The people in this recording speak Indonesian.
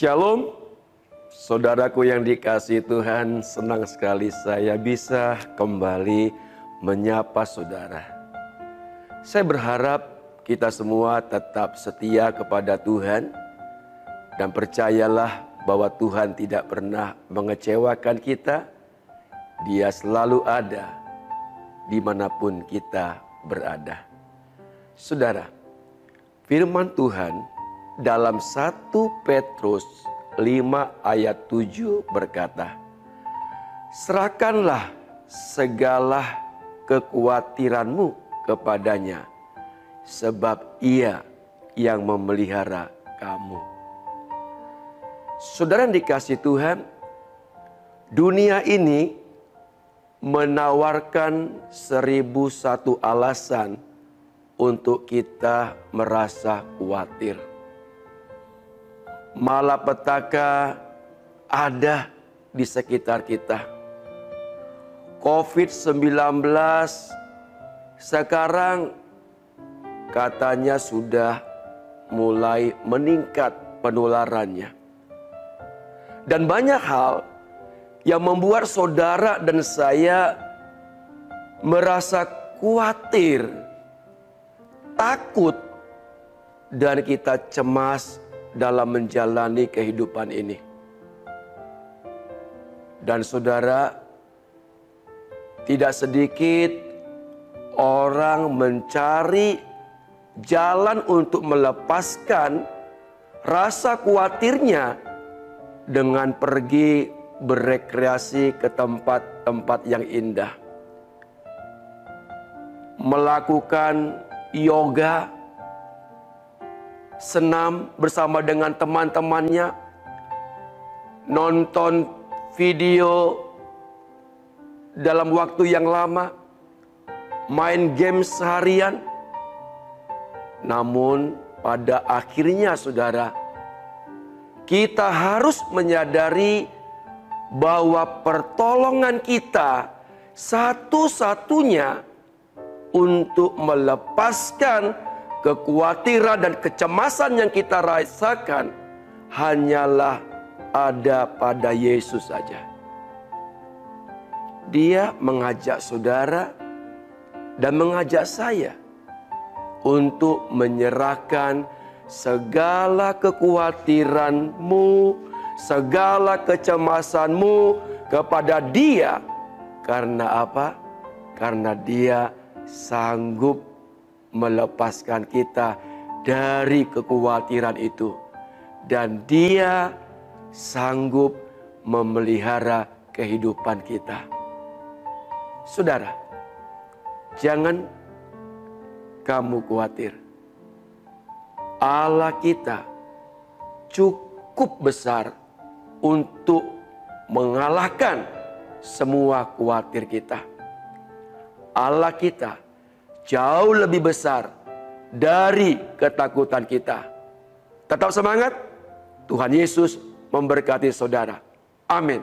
Shalom, saudaraku yang dikasih Tuhan, senang sekali saya bisa kembali menyapa saudara. Saya berharap kita semua tetap setia kepada Tuhan dan percayalah bahwa Tuhan tidak pernah mengecewakan kita. Dia selalu ada di mana pun kita berada. Saudara, firman Tuhan dalam 1 Petrus 5 ayat 7 berkata, Serahkanlah segala kekhawatiranmu kepadanya, sebab ia yang memelihara kamu. Saudara yang dikasih Tuhan, dunia ini menawarkan seribu satu alasan untuk kita merasa khawatir malapetaka ada di sekitar kita. COVID-19 sekarang katanya sudah mulai meningkat penularannya. Dan banyak hal yang membuat saudara dan saya merasa khawatir, takut, dan kita cemas dalam menjalani kehidupan ini. Dan saudara, tidak sedikit orang mencari jalan untuk melepaskan rasa khawatirnya dengan pergi berekreasi ke tempat-tempat yang indah. Melakukan yoga, senam bersama dengan teman-temannya, nonton video dalam waktu yang lama, main game seharian. Namun pada akhirnya saudara, kita harus menyadari bahwa pertolongan kita satu-satunya untuk melepaskan kekhawatiran dan kecemasan yang kita rasakan hanyalah ada pada Yesus saja. Dia mengajak saudara dan mengajak saya untuk menyerahkan segala kekhawatiranmu, segala kecemasanmu kepada Dia. Karena apa? Karena Dia sanggup melepaskan kita dari kekhawatiran itu. Dan dia sanggup memelihara kehidupan kita. Saudara, jangan kamu khawatir. Allah kita cukup besar untuk mengalahkan semua khawatir kita. Allah kita jauh lebih besar dari ketakutan kita. Tetap semangat, Tuhan Yesus memberkati saudara. Amin.